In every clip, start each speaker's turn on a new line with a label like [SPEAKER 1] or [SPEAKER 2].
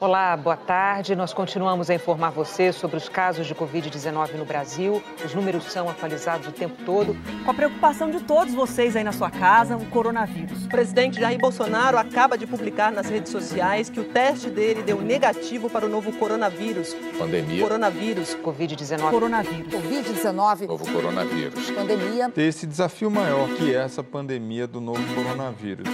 [SPEAKER 1] Olá, boa tarde. Nós continuamos a informar você sobre os casos de Covid-19 no Brasil. Os números são atualizados o tempo todo.
[SPEAKER 2] Com a preocupação de todos vocês aí na sua casa, o coronavírus.
[SPEAKER 3] O presidente Jair Bolsonaro acaba de publicar nas redes sociais que o teste dele deu negativo para o novo coronavírus.
[SPEAKER 4] Pandemia.
[SPEAKER 3] Coronavírus.
[SPEAKER 1] Covid-19.
[SPEAKER 2] Coronavírus.
[SPEAKER 5] Covid-19.
[SPEAKER 4] Novo coronavírus.
[SPEAKER 5] Pandemia.
[SPEAKER 6] Ter esse desafio maior que é essa pandemia do novo coronavírus.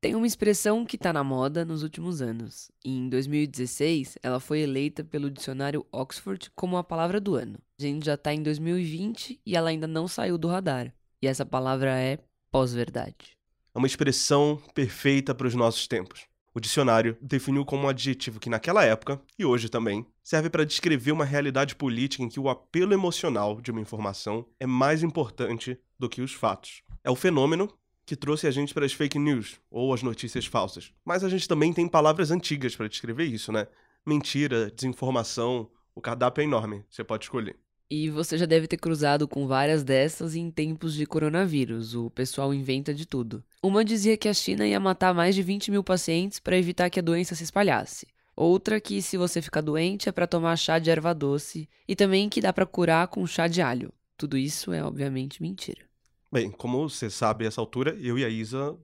[SPEAKER 7] Tem uma expressão que está na moda nos últimos anos. E em 2016, ela foi eleita pelo dicionário Oxford como a palavra do ano. A gente já está em 2020 e ela ainda não saiu do radar. E essa palavra é pós-verdade.
[SPEAKER 8] É uma expressão perfeita para os nossos tempos. O dicionário definiu como um adjetivo que, naquela época, e hoje também, serve para descrever uma realidade política em que o apelo emocional de uma informação é mais importante do que os fatos. É o fenômeno que trouxe a gente para as fake news ou as notícias falsas. Mas a gente também tem palavras antigas para descrever isso, né? Mentira, desinformação, o cardápio é enorme, você pode escolher.
[SPEAKER 7] E você já deve ter cruzado com várias dessas em tempos de coronavírus. O pessoal inventa de tudo. Uma dizia que a China ia matar mais de 20 mil pacientes para evitar que a doença se espalhasse. Outra que se você ficar doente é para tomar chá de erva doce e também que dá para curar com chá de alho. Tudo isso é obviamente mentira.
[SPEAKER 8] Bem, como você sabe a essa altura, eu e a Isa,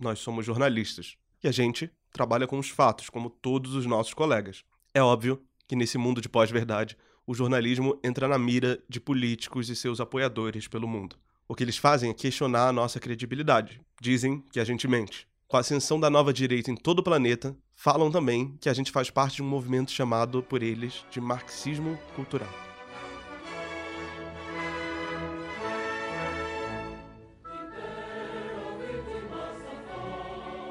[SPEAKER 8] nós somos jornalistas. E a gente trabalha com os fatos, como todos os nossos colegas. É óbvio que nesse mundo de pós-verdade, o jornalismo entra na mira de políticos e seus apoiadores pelo mundo. O que eles fazem é questionar a nossa credibilidade. Dizem que a gente mente. Com a ascensão da nova direita em todo o planeta, falam também que a gente faz parte de um movimento chamado por eles de marxismo cultural.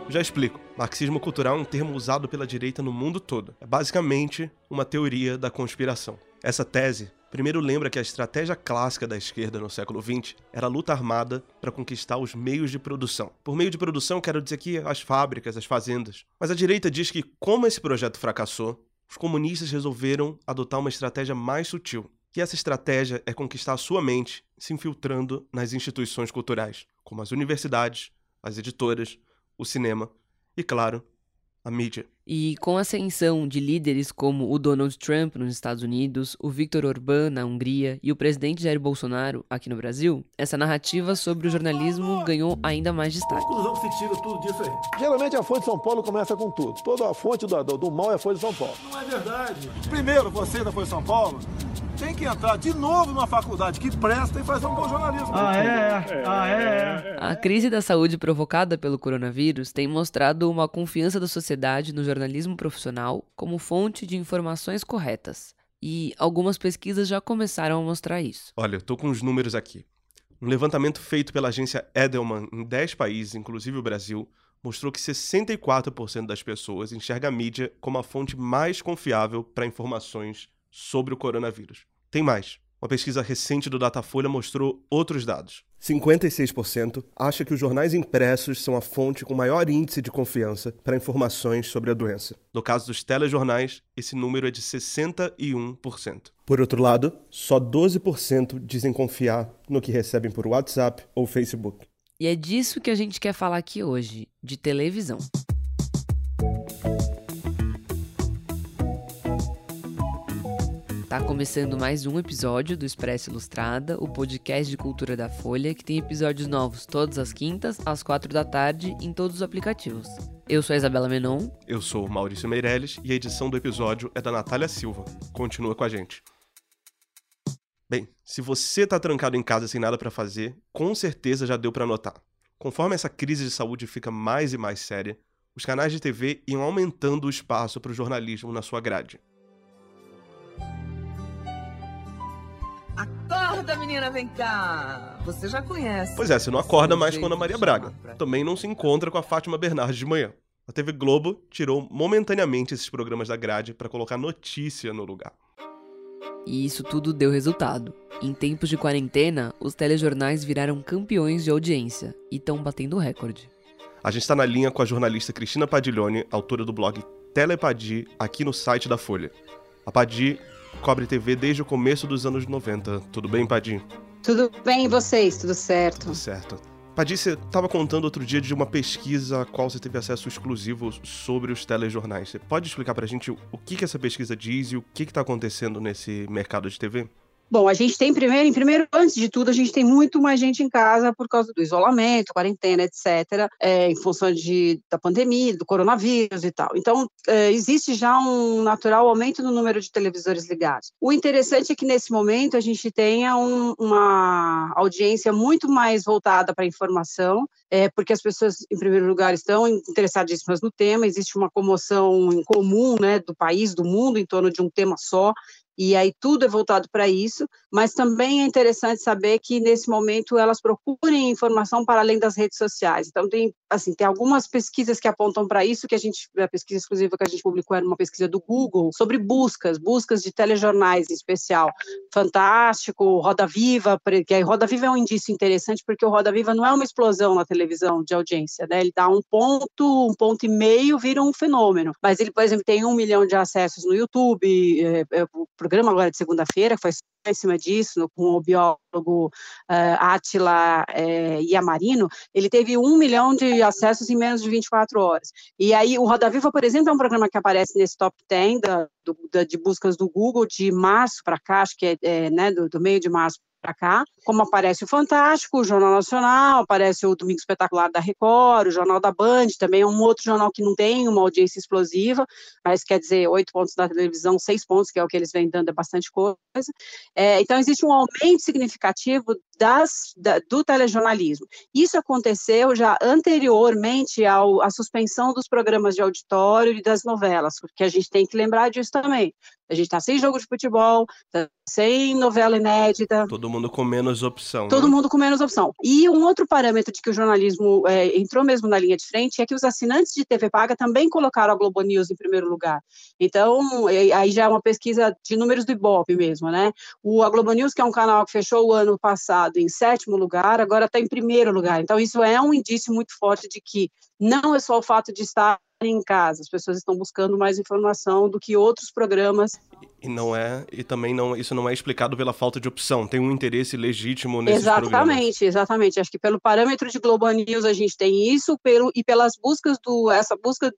[SPEAKER 8] Já explico. Marxismo cultural é um termo usado pela direita no mundo todo. É basicamente uma teoria da conspiração. Essa tese primeiro lembra que a estratégia clássica da esquerda no século XX era a luta armada para conquistar os meios de produção. Por meio de produção, quero dizer aqui as fábricas, as fazendas. Mas a direita diz que, como esse projeto fracassou, os comunistas resolveram adotar uma estratégia mais sutil. E essa estratégia é conquistar a sua mente se infiltrando nas instituições culturais, como as universidades, as editoras, o cinema e, claro, a mídia.
[SPEAKER 7] E com a ascensão de líderes como o Donald Trump nos Estados Unidos, o Viktor Orbán na Hungria e o presidente Jair Bolsonaro aqui no Brasil, essa narrativa sobre o jornalismo ganhou ainda mais destaque.
[SPEAKER 9] Conclusão que se tira tudo disso aí.
[SPEAKER 10] Geralmente a Folha de São Paulo começa com tudo. Toda a fonte do, do, do mal é a Folha de São Paulo.
[SPEAKER 9] Não é verdade. Primeiro, você da Folha de São Paulo tem que entrar de novo numa faculdade que presta e fazer um bom jornalismo.
[SPEAKER 11] Ah, é? Ah, é?
[SPEAKER 7] A crise da saúde provocada pelo coronavírus tem mostrado uma confiança da sociedade no jornalismo profissional como fonte de informações corretas. E algumas pesquisas já começaram a mostrar isso.
[SPEAKER 8] Olha, eu tô com os números aqui. Um levantamento feito pela agência Edelman em 10 países, inclusive o Brasil, mostrou que 64% das pessoas enxerga a mídia como a fonte mais confiável para informações sobre o coronavírus. Tem mais. Uma pesquisa recente do Datafolha mostrou outros dados. 56% acha que os jornais impressos são a fonte com maior índice de confiança para informações sobre a doença. No caso dos telejornais, esse número é de 61%. Por outro lado, só 12% dizem confiar no que recebem por WhatsApp ou Facebook.
[SPEAKER 7] E é disso que a gente quer falar aqui hoje, de televisão. Tá começando mais um episódio do Expresso Ilustrada, o podcast de cultura da Folha, que tem episódios novos todas as quintas, às quatro da tarde, em todos os aplicativos. Eu sou a Isabela Menon.
[SPEAKER 8] Eu sou o Maurício Meirelles e a edição do episódio é da Natália Silva. Continua com a gente. Bem, se você tá trancado em casa sem nada para fazer, com certeza já deu para notar. Conforme essa crise de saúde fica mais e mais séria, os canais de TV iam aumentando o espaço para o jornalismo na sua grade.
[SPEAKER 2] Acorda, menina, vem cá. Você já conhece.
[SPEAKER 8] Pois é, você não acorda mais com Ana Maria Braga. Também não se encontra com a Fátima Bernardes de manhã. A TV Globo tirou momentaneamente esses programas da grade para colocar notícia no lugar.
[SPEAKER 7] E isso tudo deu resultado. Em tempos de quarentena, os telejornais viraram campeões de audiência e estão batendo recorde.
[SPEAKER 8] A gente está na linha com a jornalista Cristina Padiglione, autora do blog Telepadi, aqui no site da Folha. A Padi cobre TV desde o começo dos anos 90. Tudo bem, Padim?
[SPEAKER 12] Tudo bem, e vocês? Tudo certo?
[SPEAKER 8] Tudo certo. Padir, você estava contando outro dia de uma pesquisa a qual você teve acesso exclusivo sobre os telejornais. Você pode explicar para a gente o que, que essa pesquisa diz e o que está acontecendo nesse mercado de TV?
[SPEAKER 4] Bom, a gente tem primeiro, em primeiro, antes de tudo, a gente tem muito mais gente em casa por causa do isolamento, quarentena, etc., é, em função de, da pandemia, do coronavírus e tal. Então, é, existe já um natural aumento no número de televisores ligados. O interessante é que, nesse momento, a gente tenha um, uma audiência muito mais voltada para a informação, é, porque as pessoas, em primeiro lugar, estão interessadíssimas no tema, existe uma comoção em comum né, do país, do mundo, em torno de um tema só, e aí tudo é voltado para isso, mas também é interessante saber que nesse momento elas procurem informação para além das redes sociais. Então tem assim, tem algumas pesquisas que apontam para isso, que a gente a pesquisa exclusiva que a gente publicou era uma pesquisa do Google sobre buscas, buscas de telejornais em especial. Fantástico, Roda Viva, que aí Roda Viva é um indício interessante porque o Roda Viva não é uma explosão na televisão de audiência, né? Ele dá um ponto, um ponto e meio, vira um fenômeno. Mas ele, por exemplo, tem um milhão de acessos no YouTube, é, é, programa agora de segunda-feira, foi em cima disso, com o biólogo uh, Atila uh, Iamarino, ele teve um milhão de acessos em menos de 24 horas. E aí, o Roda Viva, por exemplo, é um programa que aparece nesse top 10 da, do, da, de buscas do Google de março para cá, acho que é, é né, do, do meio de março para cá, como aparece o Fantástico, o Jornal Nacional, aparece o Domingo Espetacular da Record, o Jornal da Band, também é um outro jornal que não tem uma audiência explosiva, mas quer dizer, oito pontos da televisão, seis pontos, que é o que eles vêm dando, é bastante coisa. É, então, existe um aumento significativo das, da, do telejornalismo. Isso aconteceu já anteriormente ao, à suspensão dos programas de auditório e das novelas, porque a gente tem que lembrar disso também. A gente está sem jogo de futebol, tá sem novela inédita.
[SPEAKER 8] Todo mundo com menos opção.
[SPEAKER 4] Todo
[SPEAKER 8] né?
[SPEAKER 4] mundo com menos opção. E um outro parâmetro de que o jornalismo é, entrou mesmo na linha de frente é que os assinantes de TV Paga também colocaram a Globo News em primeiro lugar. Então, aí já é uma pesquisa de números do Ibope mesmo, né? O, a Globo News, que é um canal que fechou o ano passado em sétimo lugar, agora está em primeiro lugar. Então, isso é um indício muito forte de que não é só o fato de estar em casa, as pessoas estão buscando mais informação do que outros programas.
[SPEAKER 8] E não é, e também não, isso não é explicado pela falta de opção, tem um interesse legítimo nesses
[SPEAKER 4] exatamente,
[SPEAKER 8] programas.
[SPEAKER 4] Exatamente, exatamente. Acho que pelo parâmetro de Globo News a gente tem isso, pelo, e pelas buscas do, essa busca,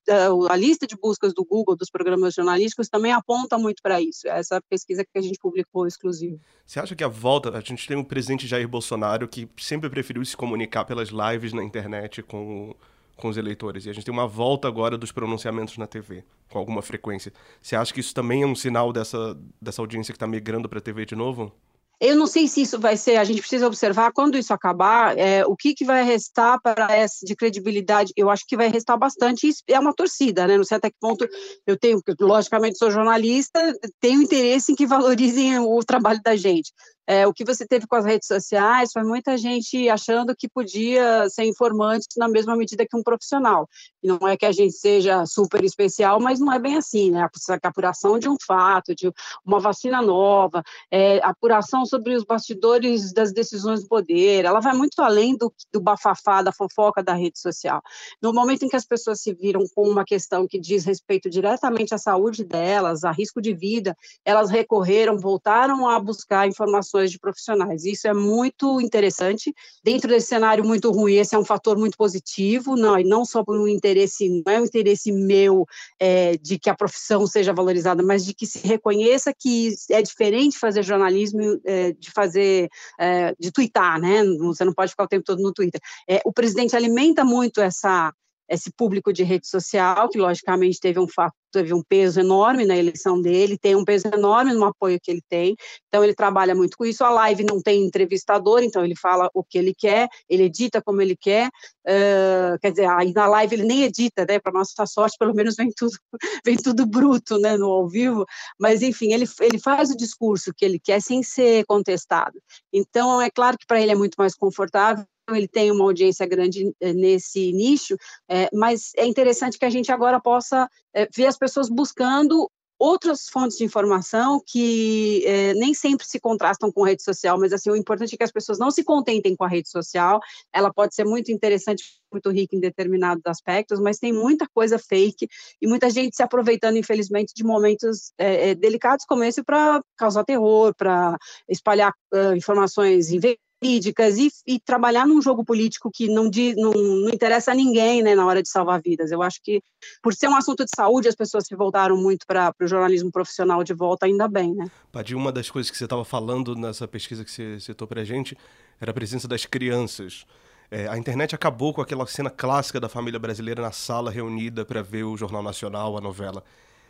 [SPEAKER 4] a lista de buscas do Google, dos programas jornalísticos, também aponta muito para isso, essa pesquisa que a gente publicou exclusivo.
[SPEAKER 8] Você acha que a volta, a gente tem o presidente Jair Bolsonaro, que sempre preferiu se comunicar pelas lives na internet com com os eleitores. E a gente tem uma volta agora dos pronunciamentos na TV, com alguma frequência. Você acha que isso também é um sinal dessa, dessa audiência que está migrando para a TV de novo?
[SPEAKER 4] Eu não sei se isso vai ser, a gente precisa observar quando isso acabar, é, o que, que vai restar para essa de credibilidade. Eu acho que vai restar bastante, é uma torcida, né? Não sei até que ponto eu tenho, logicamente sou jornalista, tenho interesse em que valorizem o trabalho da gente. É, o que você teve com as redes sociais foi muita gente achando que podia ser informante na mesma medida que um profissional. E não é que a gente seja super especial, mas não é bem assim, né? A apuração de um fato, de uma vacina nova, é, apuração sobre os bastidores das decisões do poder, ela vai muito além do, do bafafá, da fofoca da rede social. No momento em que as pessoas se viram com uma questão que diz respeito diretamente à saúde delas, a risco de vida, elas recorreram, voltaram a buscar informações de profissionais. Isso é muito interessante. Dentro desse cenário muito ruim, esse é um fator muito positivo, não, e não só por um interesse, não é um interesse meu é, de que a profissão seja valorizada, mas de que se reconheça que é diferente fazer jornalismo é, de fazer, é, de twittar, né? Você não pode ficar o tempo todo no Twitter. É, o presidente alimenta muito essa esse público de rede social, que logicamente teve um teve um peso enorme na eleição dele, tem um peso enorme no apoio que ele tem, então ele trabalha muito com isso. A live não tem entrevistador, então ele fala o que ele quer, ele edita como ele quer, uh, quer dizer, aí na live ele nem edita, né? Para nossa sorte, pelo menos vem tudo, vem tudo bruto, né? No ao vivo, mas enfim, ele, ele faz o discurso que ele quer sem ser contestado. Então é claro que para ele é muito mais confortável ele tem uma audiência grande eh, nesse nicho, é, mas é interessante que a gente agora possa é, ver as pessoas buscando outras fontes de informação que nem sempre se contrastam com rede social, mas assim, o importante é que as pessoas não se contentem com a rede social, ela pode ser muito interessante, muito rica em determinados aspectos, mas tem muita coisa fake e muita gente se aproveitando, infelizmente, de momentos delicados como esse para causar terror, para espalhar informações verídicas e, e, trabalhar num jogo político que não, não, não interessa a ninguém né, na hora de salvar vidas. Eu acho que, por ser um assunto de saúde, as pessoas se voltaram muito para o jornalismo profissional de volta, ainda bem. Né?
[SPEAKER 8] Uma das coisas que você estava falando nessa pesquisa que você citou para a gente era a presença das crianças. É, a internet acabou com aquela cena clássica da família brasileira na sala reunida para ver o Jornal Nacional, a novela.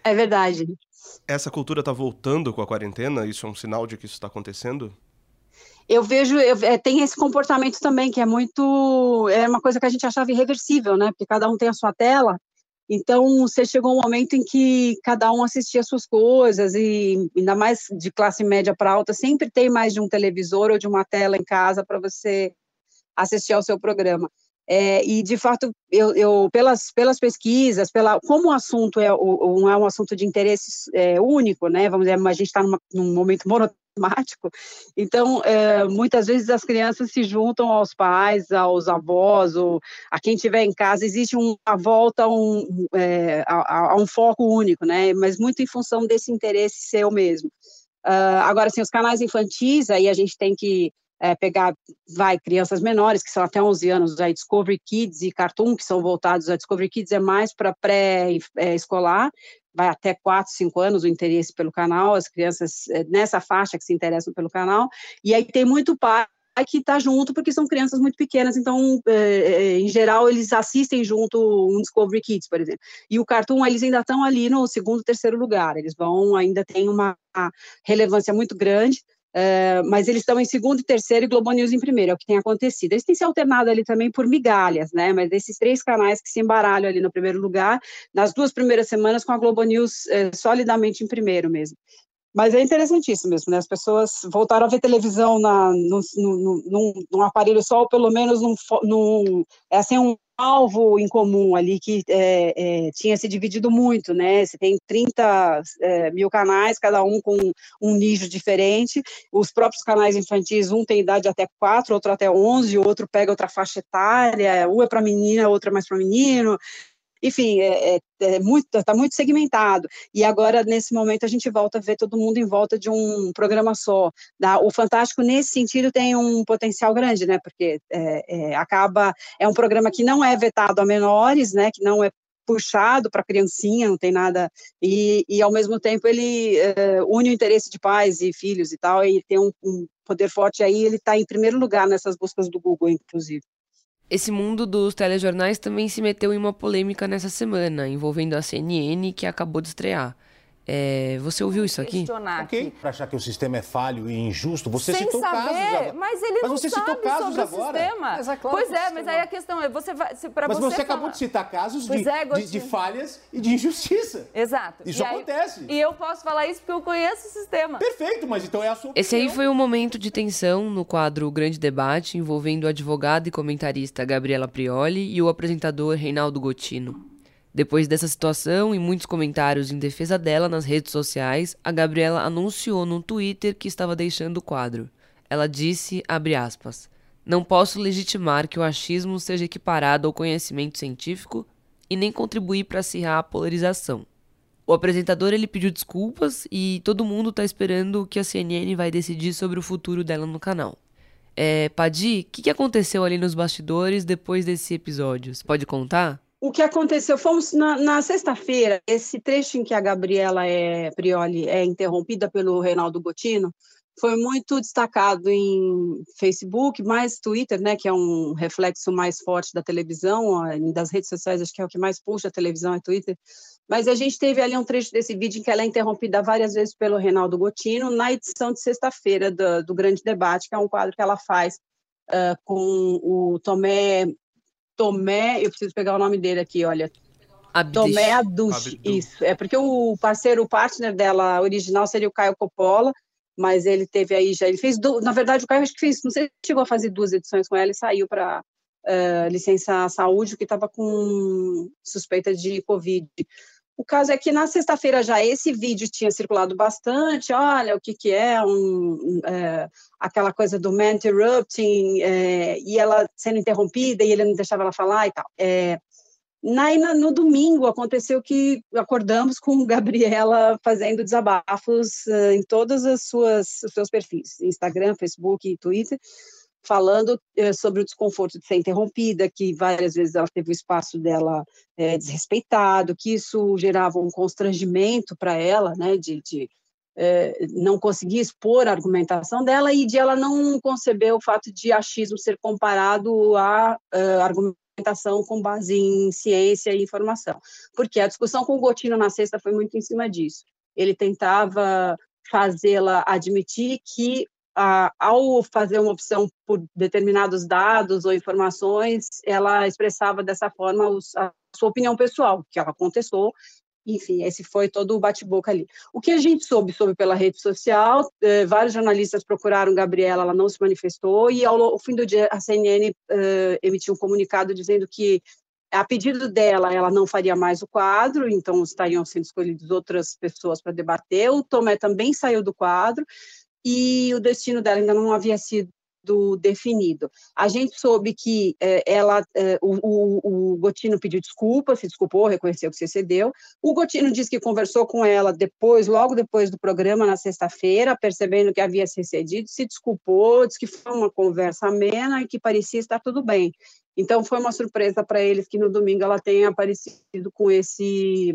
[SPEAKER 4] É verdade.
[SPEAKER 8] Essa cultura está voltando com a quarentena? Isso é um sinal de que isso está acontecendo?
[SPEAKER 4] Eu vejo, eu, é, tem esse comportamento também, que é muito, é uma coisa que a gente achava irreversível, né, porque cada um tem a sua tela, então você chegou um momento em que cada um assistia suas coisas, e ainda mais de classe média para alta, sempre tem mais de um televisor ou de uma tela em casa para você assistir ao seu programa. É, e de fato, eu, eu, pelas, pelas pesquisas, pela, como o assunto é, o, é um assunto de interesse é, único, né? Vamos dizer, a gente está num momento então é, muitas vezes as crianças se juntam aos pais, aos avós, ou a quem estiver em casa, existe uma volta a um, é, a, a, um foco único, né? Mas muito em função desse interesse seu mesmo. Uh, agora, assim, os canais infantis, aí a gente tem que é, pegar, vai, crianças menores, que são até 11 anos, aí Discovery Kids e Cartoon, que são voltados, a Discovery Kids é mais para pré-escolar, vai até 4, 5 anos o interesse pelo canal, as crianças é, nessa faixa que se interessam pelo canal, e aí tem muito pai que está junto, porque são crianças muito pequenas, então, é, é, em geral, eles assistem junto um Discovery Kids, por exemplo. E o Cartoon, eles ainda estão ali no segundo, terceiro lugar, eles vão, ainda tem uma relevância muito grande, Uh, mas eles estão em segundo e terceiro e Globo News em primeiro, é o que tem acontecido. Eles têm se alternado ali também por migalhas, né? Mas esses três canais que se embaralham ali no primeiro lugar, nas duas primeiras semanas com a Globo News uh, solidamente em primeiro mesmo. Mas é interessantíssimo mesmo, né? As pessoas voltaram a ver televisão na, no, no, num, num aparelho só, ou pelo menos num, num, é assim, um alvo em comum ali que é, é, tinha se dividido muito, né? Você tem 30 é, mil canais, cada um com um nicho diferente. Os próprios canais infantis, um tem idade até 4, outro até 11, outro pega outra faixa etária, um é para menina, outro é mais para menino enfim, é, é, é muito, está muito segmentado. E agora, nesse momento, a gente volta a ver todo mundo em volta de um programa só. Tá? O Fantástico, nesse sentido, tem um potencial grande, né? Porque é, é, acaba, é um programa que não é vetado a menores, né? Que não é puxado para criancinha, não tem nada, e, e ao mesmo tempo ele é, une o interesse de pais e filhos e tal, e tem um, um poder forte aí, ele está em primeiro lugar nessas buscas do Google, inclusive.
[SPEAKER 7] Esse mundo dos telejornais também se meteu em uma polêmica nessa semana, envolvendo a CNN, que acabou de estrear. É, você ouviu isso aqui?
[SPEAKER 5] Questionar okay. Para achar que o sistema é falho e injusto, você
[SPEAKER 12] Sem
[SPEAKER 5] citou
[SPEAKER 12] saber,
[SPEAKER 5] casos agora.
[SPEAKER 12] Mas ele mas você citou casos sobre agora. o sistema. Mas é claro pois é, mas aí a questão é, você vai, você
[SPEAKER 5] Mas você
[SPEAKER 12] falar...
[SPEAKER 5] acabou de citar casos de, é, de, de, falhas e de injustiça.
[SPEAKER 12] Exato.
[SPEAKER 5] Isso
[SPEAKER 12] e
[SPEAKER 5] acontece.
[SPEAKER 12] Aí, e eu posso falar isso porque eu conheço o sistema.
[SPEAKER 5] Perfeito, mas então é a sua
[SPEAKER 7] Esse aí foi um momento de tensão no quadro Grande Debate, envolvendo o advogado e comentarista Gabriela Prioli e o apresentador Reinaldo Gotino. Depois dessa situação e muitos comentários em defesa dela nas redes sociais, a Gabriela anunciou no Twitter que estava deixando o quadro. Ela disse, aspas, não posso legitimar que o achismo seja equiparado ao conhecimento científico e nem contribuir para acirrar a polarização. O apresentador ele pediu desculpas e todo mundo está esperando o que a CNN vai decidir sobre o futuro dela no canal. É, Padi, o que, que aconteceu ali nos bastidores depois desse episódio? Você pode contar?
[SPEAKER 4] O que aconteceu? Fomos na, na sexta-feira, esse trecho em que a Gabriela é, Prioli é interrompida pelo Reinaldo Gotino foi muito destacado em Facebook, mais Twitter, né, que é um reflexo mais forte da televisão, das redes sociais, acho que é o que mais puxa a televisão é Twitter. Mas a gente teve ali um trecho desse vídeo em que ela é interrompida várias vezes pelo Reinaldo Gotino, na edição de sexta-feira do, do Grande Debate, que é um quadro que ela faz uh, com o Tomé Tomé, eu preciso pegar o nome dele aqui, olha. Abdish. Tomé Adush, isso. É porque o parceiro, o partner dela original seria o Caio Coppola, mas ele teve aí já, ele fez, do, na verdade o Caio acho que fez, não sei se chegou a fazer duas edições com ela e saiu para uh, licença saúde, que estava com suspeita de Covid. O caso é que na sexta-feira já esse vídeo tinha circulado bastante, olha o que, que é, um, é, aquela coisa do man interrupting, é, e ela sendo interrompida e ele não deixava ela falar e tal. É, na, no domingo aconteceu que acordamos com Gabriela fazendo desabafos uh, em todas as suas os seus perfis, Instagram, Facebook Twitter, falando é, sobre o desconforto de ser interrompida, que várias vezes ela teve o espaço dela é, desrespeitado, que isso gerava um constrangimento para ela, né, de, de é, não conseguir expor a argumentação dela e de ela não conceber o fato de achismo ser comparado a uh, argumentação com base em ciência e informação. Porque a discussão com o Gotino na sexta foi muito em cima disso. Ele tentava fazê-la admitir que ao fazer uma opção por determinados dados ou informações, ela expressava dessa forma os, a sua opinião pessoal, que ela contestou, enfim, esse foi todo o bate-boca ali. O que a gente soube, soube pela rede social, eh, vários jornalistas procuraram Gabriela, ela não se manifestou, e ao, ao fim do dia a CNN eh, emitiu um comunicado dizendo que a pedido dela, ela não faria mais o quadro, então estariam sendo escolhidas outras pessoas para debater. O Tomé também saiu do quadro e o destino dela ainda não havia sido definido. A gente soube que eh, ela, eh, o, o, o, Gotino pediu desculpa, se desculpou, reconheceu que se excedeu. O Gotino disse que conversou com ela depois, logo depois do programa, na sexta-feira, percebendo que havia se excedido, se desculpou, disse que foi uma conversa amena e que parecia estar tudo bem. Então, foi uma surpresa para eles que no domingo ela tenha aparecido com esse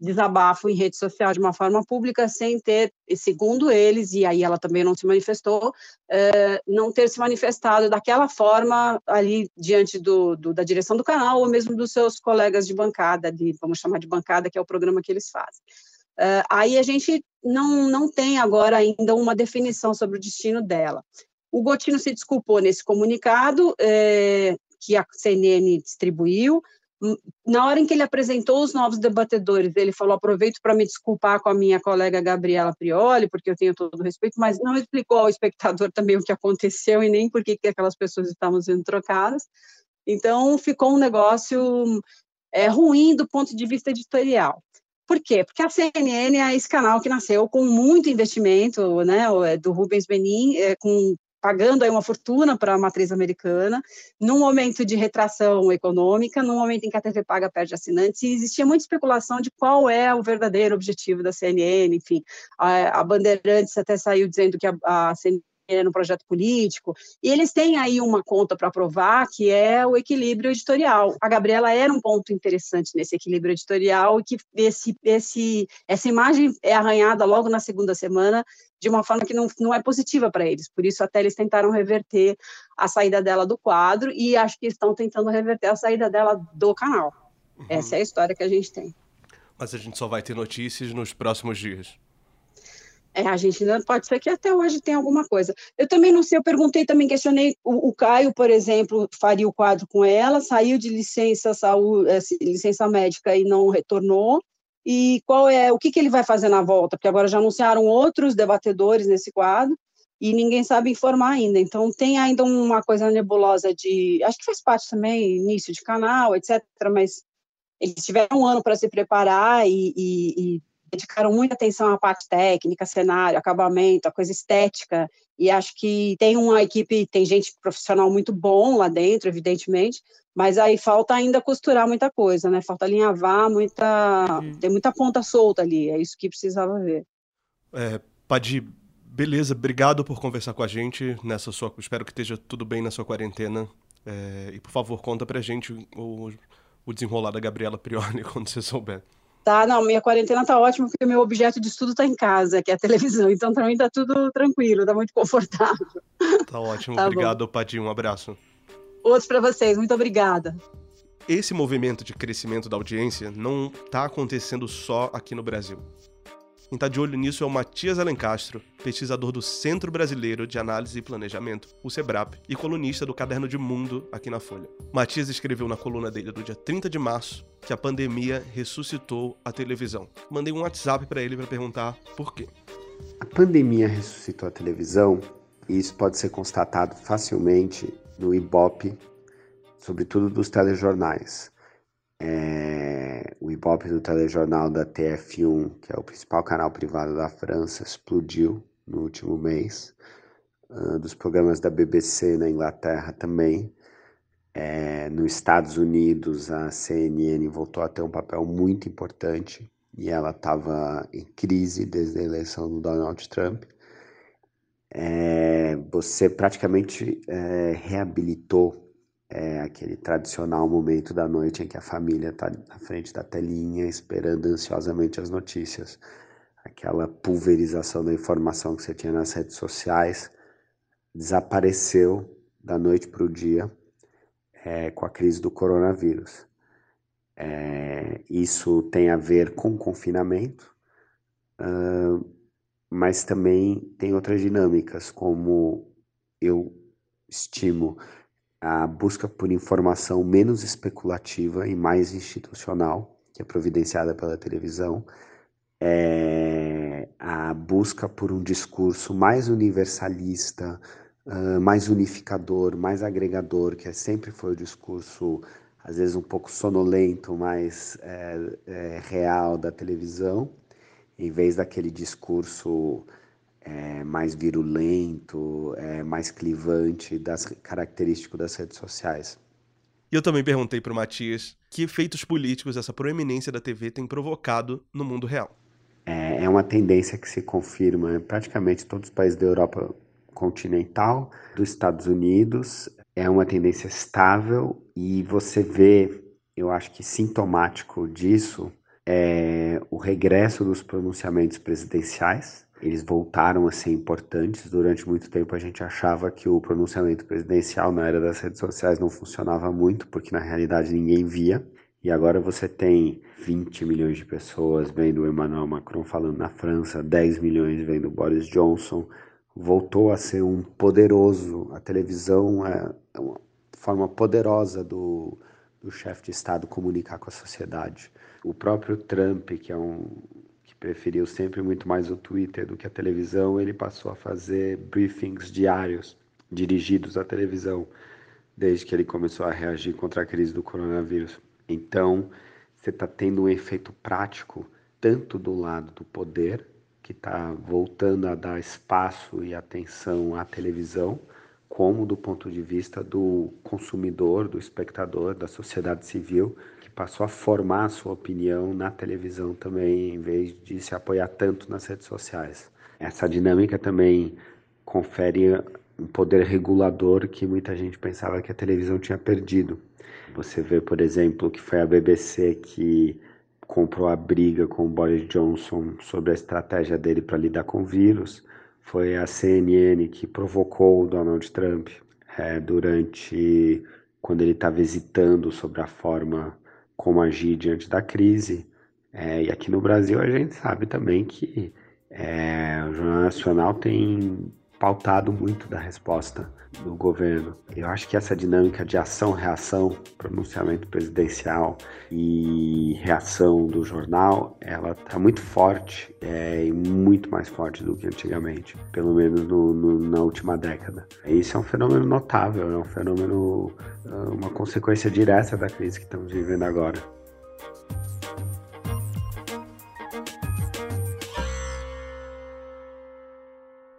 [SPEAKER 4] desabafo em rede social de uma forma pública, sem ter, segundo eles, e aí ela também não se manifestou, uh, não ter se manifestado daquela forma ali diante do, do, da direção do canal, ou mesmo dos seus colegas de bancada, de, vamos chamar de bancada, que é o programa que eles fazem. Uh, aí a gente não, não tem agora ainda uma definição sobre o destino dela. O Gotino se desculpou nesse comunicado eh, que a CNN distribuiu, na hora em que ele apresentou os novos debatedores, ele falou: aproveito para me desculpar com a minha colega Gabriela Prioli, porque eu tenho todo o respeito, mas não explicou ao espectador também o que aconteceu e nem por que aquelas pessoas estavam sendo trocadas. Então, ficou um negócio é, ruim do ponto de vista editorial. Por quê? Porque a CNN é esse canal que nasceu com muito investimento, né, é do Rubens Benin, é, com pagando aí uma fortuna para a matriz americana, num momento de retração econômica, num momento em que a TV paga perde assinantes, e existia muita especulação de qual é o verdadeiro objetivo da CNN, enfim, a, a Bandeirantes até saiu dizendo que a, a CNN no projeto político, e eles têm aí uma conta para provar que é o equilíbrio editorial. A Gabriela era um ponto interessante nesse equilíbrio editorial e que esse, esse, essa imagem é arranhada logo na segunda semana de uma forma que não, não é positiva para eles. Por isso, até eles tentaram reverter a saída dela do quadro e acho que estão tentando reverter a saída dela do canal. Uhum. Essa é a história que a gente tem.
[SPEAKER 8] Mas a gente só vai ter notícias nos próximos dias.
[SPEAKER 4] É, a gente ainda pode ser que até hoje tem alguma coisa. Eu também não sei, eu perguntei, também questionei, o, o Caio, por exemplo, faria o quadro com ela, saiu de licença saúde, eh, licença médica e não retornou e qual é o que, que ele vai fazer na volta, porque agora já anunciaram outros debatedores nesse quadro e ninguém sabe informar ainda. Então tem ainda uma coisa nebulosa de, acho que faz parte também início de canal, etc. Mas eles tiveram um ano para se preparar e, e, e dedicaram muita atenção à parte técnica, cenário, acabamento, a coisa estética, e acho que tem uma equipe, tem gente profissional muito bom lá dentro, evidentemente, mas aí falta ainda costurar muita coisa, né? Falta alinhavar muita, uhum. tem muita ponta solta ali, é isso que precisava ver.
[SPEAKER 8] É, Padi, beleza, obrigado por conversar com a gente nessa sua, espero que esteja tudo bem na sua quarentena, é, e por favor, conta pra gente o, o desenrolar da Gabriela Prioli quando você souber.
[SPEAKER 4] Tá, não, minha quarentena tá ótima porque meu objeto de estudo tá em casa, que é a televisão, então também tá tudo tranquilo, tá muito confortável.
[SPEAKER 8] Tá ótimo, tá obrigado, Padinho, um abraço.
[SPEAKER 4] Outros para vocês, muito obrigada.
[SPEAKER 8] Esse movimento de crescimento da audiência não tá acontecendo só aqui no Brasil. Quem está de olho nisso é o Matias Alencastro, pesquisador do Centro Brasileiro de Análise e Planejamento, o SEBRAP, e colunista do Caderno de Mundo aqui na Folha. Matias escreveu na coluna dele do dia 30 de março que a pandemia ressuscitou a televisão. Mandei um WhatsApp para ele para perguntar por quê.
[SPEAKER 13] A pandemia ressuscitou a televisão e isso pode ser constatado facilmente no Ibope, sobretudo dos telejornais. É, o Ibope do telejornal da TF1, que é o principal canal privado da França, explodiu no último mês. Uh, dos programas da BBC na Inglaterra também. É, nos Estados Unidos, a CNN voltou a ter um papel muito importante e ela estava em crise desde a eleição do Donald Trump. é, você praticamente é, reabilitou é, aquele tradicional momento da noite em que a família está na frente da telinha esperando ansiosamente as notícias. Aquela pulverização da informação que você tinha nas redes sociais desapareceu da noite para o dia é, com a crise do coronavírus. É, isso tem a ver com confinamento, uh, mas também tem outras dinâmicas, como eu estimo a busca por informação menos especulativa e mais institucional, que é providenciada pela televisão, é a busca por um discurso mais universalista, uh, mais unificador, mais agregador, que é, sempre foi o discurso, às vezes um pouco sonolento, mais é, é, real da televisão, em vez daquele discurso é, mais virulento, é, mais clivante, das, característico das redes sociais.
[SPEAKER 8] E eu também perguntei para o Matias que efeitos políticos essa proeminência da TV tem provocado no mundo real.
[SPEAKER 13] É, é uma tendência que se confirma em praticamente todos os países da Europa continental, dos Estados Unidos. É uma tendência estável e você vê, eu acho que sintomático disso, é o regresso dos pronunciamentos presidenciais eles voltaram a ser importantes. Durante muito tempo a gente achava que o pronunciamento presidencial na era das redes sociais não funcionava muito, porque na realidade ninguém via. E agora você tem 20 milhões de pessoas vendo o Emmanuel Macron falando na França, 10 milhões vendo o Boris Johnson. Voltou a ser um poderoso. A televisão é uma forma poderosa do, do chefe de Estado comunicar com a sociedade. O próprio Trump, que é um preferiu sempre muito mais o Twitter do que a televisão, ele passou a fazer briefings diários dirigidos à televisão, desde que ele começou a reagir contra a crise do coronavírus. Então, você está tendo um efeito prático, tanto do lado do poder, que está voltando a dar espaço e atenção à televisão, como do ponto de vista do consumidor, do espectador, da sociedade civil, passou a formar a sua opinião na televisão também, em vez de se apoiar tanto nas redes sociais. Essa dinâmica também confere um poder regulador que muita gente pensava que a televisão tinha perdido. Você vê, por exemplo, que foi a BBC que comprou a briga com o Boris Johnson sobre a estratégia dele para lidar com o vírus. Foi a CNN que provocou o Donald Trump é, durante quando ele estava hesitando sobre a forma como agir diante da crise. É, e aqui no Brasil a gente sabe também que é, o Jornal Nacional tem pautado muito da resposta do governo. Eu acho que essa dinâmica de ação-reação, pronunciamento presidencial e reação do jornal, ela está muito forte é, e muito mais forte do que antigamente, pelo menos no, no, na última década. Isso é um fenômeno notável, é um fenômeno, ah, uma consequência direta da crise que estamos vivendo agora.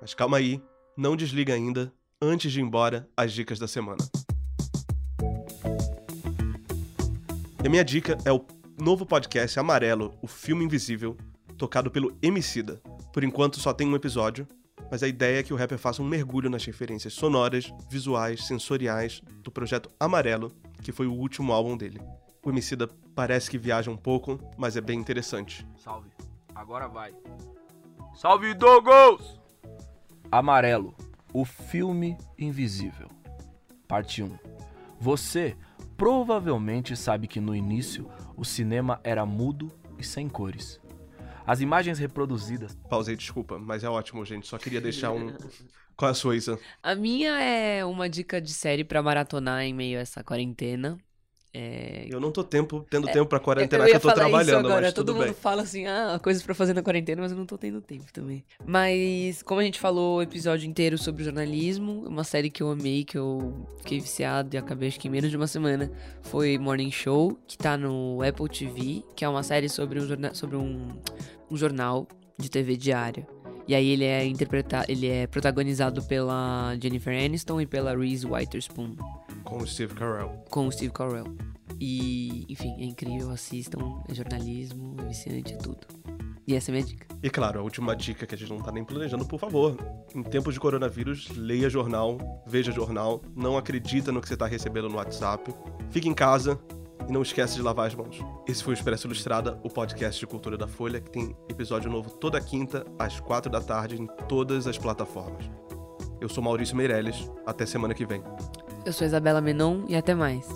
[SPEAKER 8] Mas calma aí, não desliga ainda, antes de ir embora, as dicas da semana. E a minha dica é o novo podcast Amarelo, o filme invisível, tocado pelo Emicida. Por enquanto só tem um episódio, mas a ideia é que o rapper faça um mergulho nas referências sonoras, visuais, sensoriais do projeto Amarelo, que foi o último álbum dele. O Emicida parece que viaja um pouco, mas é bem interessante.
[SPEAKER 14] Salve. Agora vai. Salve, Douglas! Amarelo, o filme invisível. Parte 1. Você provavelmente sabe que no início o cinema era mudo e sem cores. As imagens reproduzidas.
[SPEAKER 8] Pausei, desculpa, mas é ótimo, gente. Só queria deixar um. Qual é a sua, Isa?
[SPEAKER 7] A minha é uma dica de série para maratonar em meio a essa quarentena. É...
[SPEAKER 8] Eu não tô tempo, tendo é, tempo pra quarentena que eu tô trabalhando, agora. mas
[SPEAKER 7] Todo
[SPEAKER 8] mundo
[SPEAKER 7] bem. fala assim, ah, coisas para fazer na quarentena, mas eu não tô tendo tempo também. Mas, como a gente falou o episódio inteiro sobre jornalismo, uma série que eu amei, que eu fiquei viciado e acabei acho que em menos de uma semana, foi Morning Show, que tá no Apple TV, que é uma série sobre um, jornal, sobre um, um jornal de TV diária. E aí ele é interpretado, ele é protagonizado pela Jennifer Aniston e pela Reese Witherspoon.
[SPEAKER 8] Com o Steve Carell.
[SPEAKER 7] Com o Steve Carell. E, enfim, é incrível, assistam, é jornalismo, é viciante, é tudo. E essa é a minha dica.
[SPEAKER 8] E claro, a última dica que a gente não tá nem planejando, por favor. Em tempos de coronavírus, leia jornal, veja jornal, não acredita no que você tá recebendo no WhatsApp. Fique em casa e não esquece de lavar as mãos. Esse foi o Expresso Ilustrada, o podcast de cultura da Folha, que tem episódio novo toda quinta, às quatro da tarde, em todas as plataformas. Eu sou Maurício Meirelles, até semana que vem.
[SPEAKER 7] Eu sou Isabela Menon e até mais.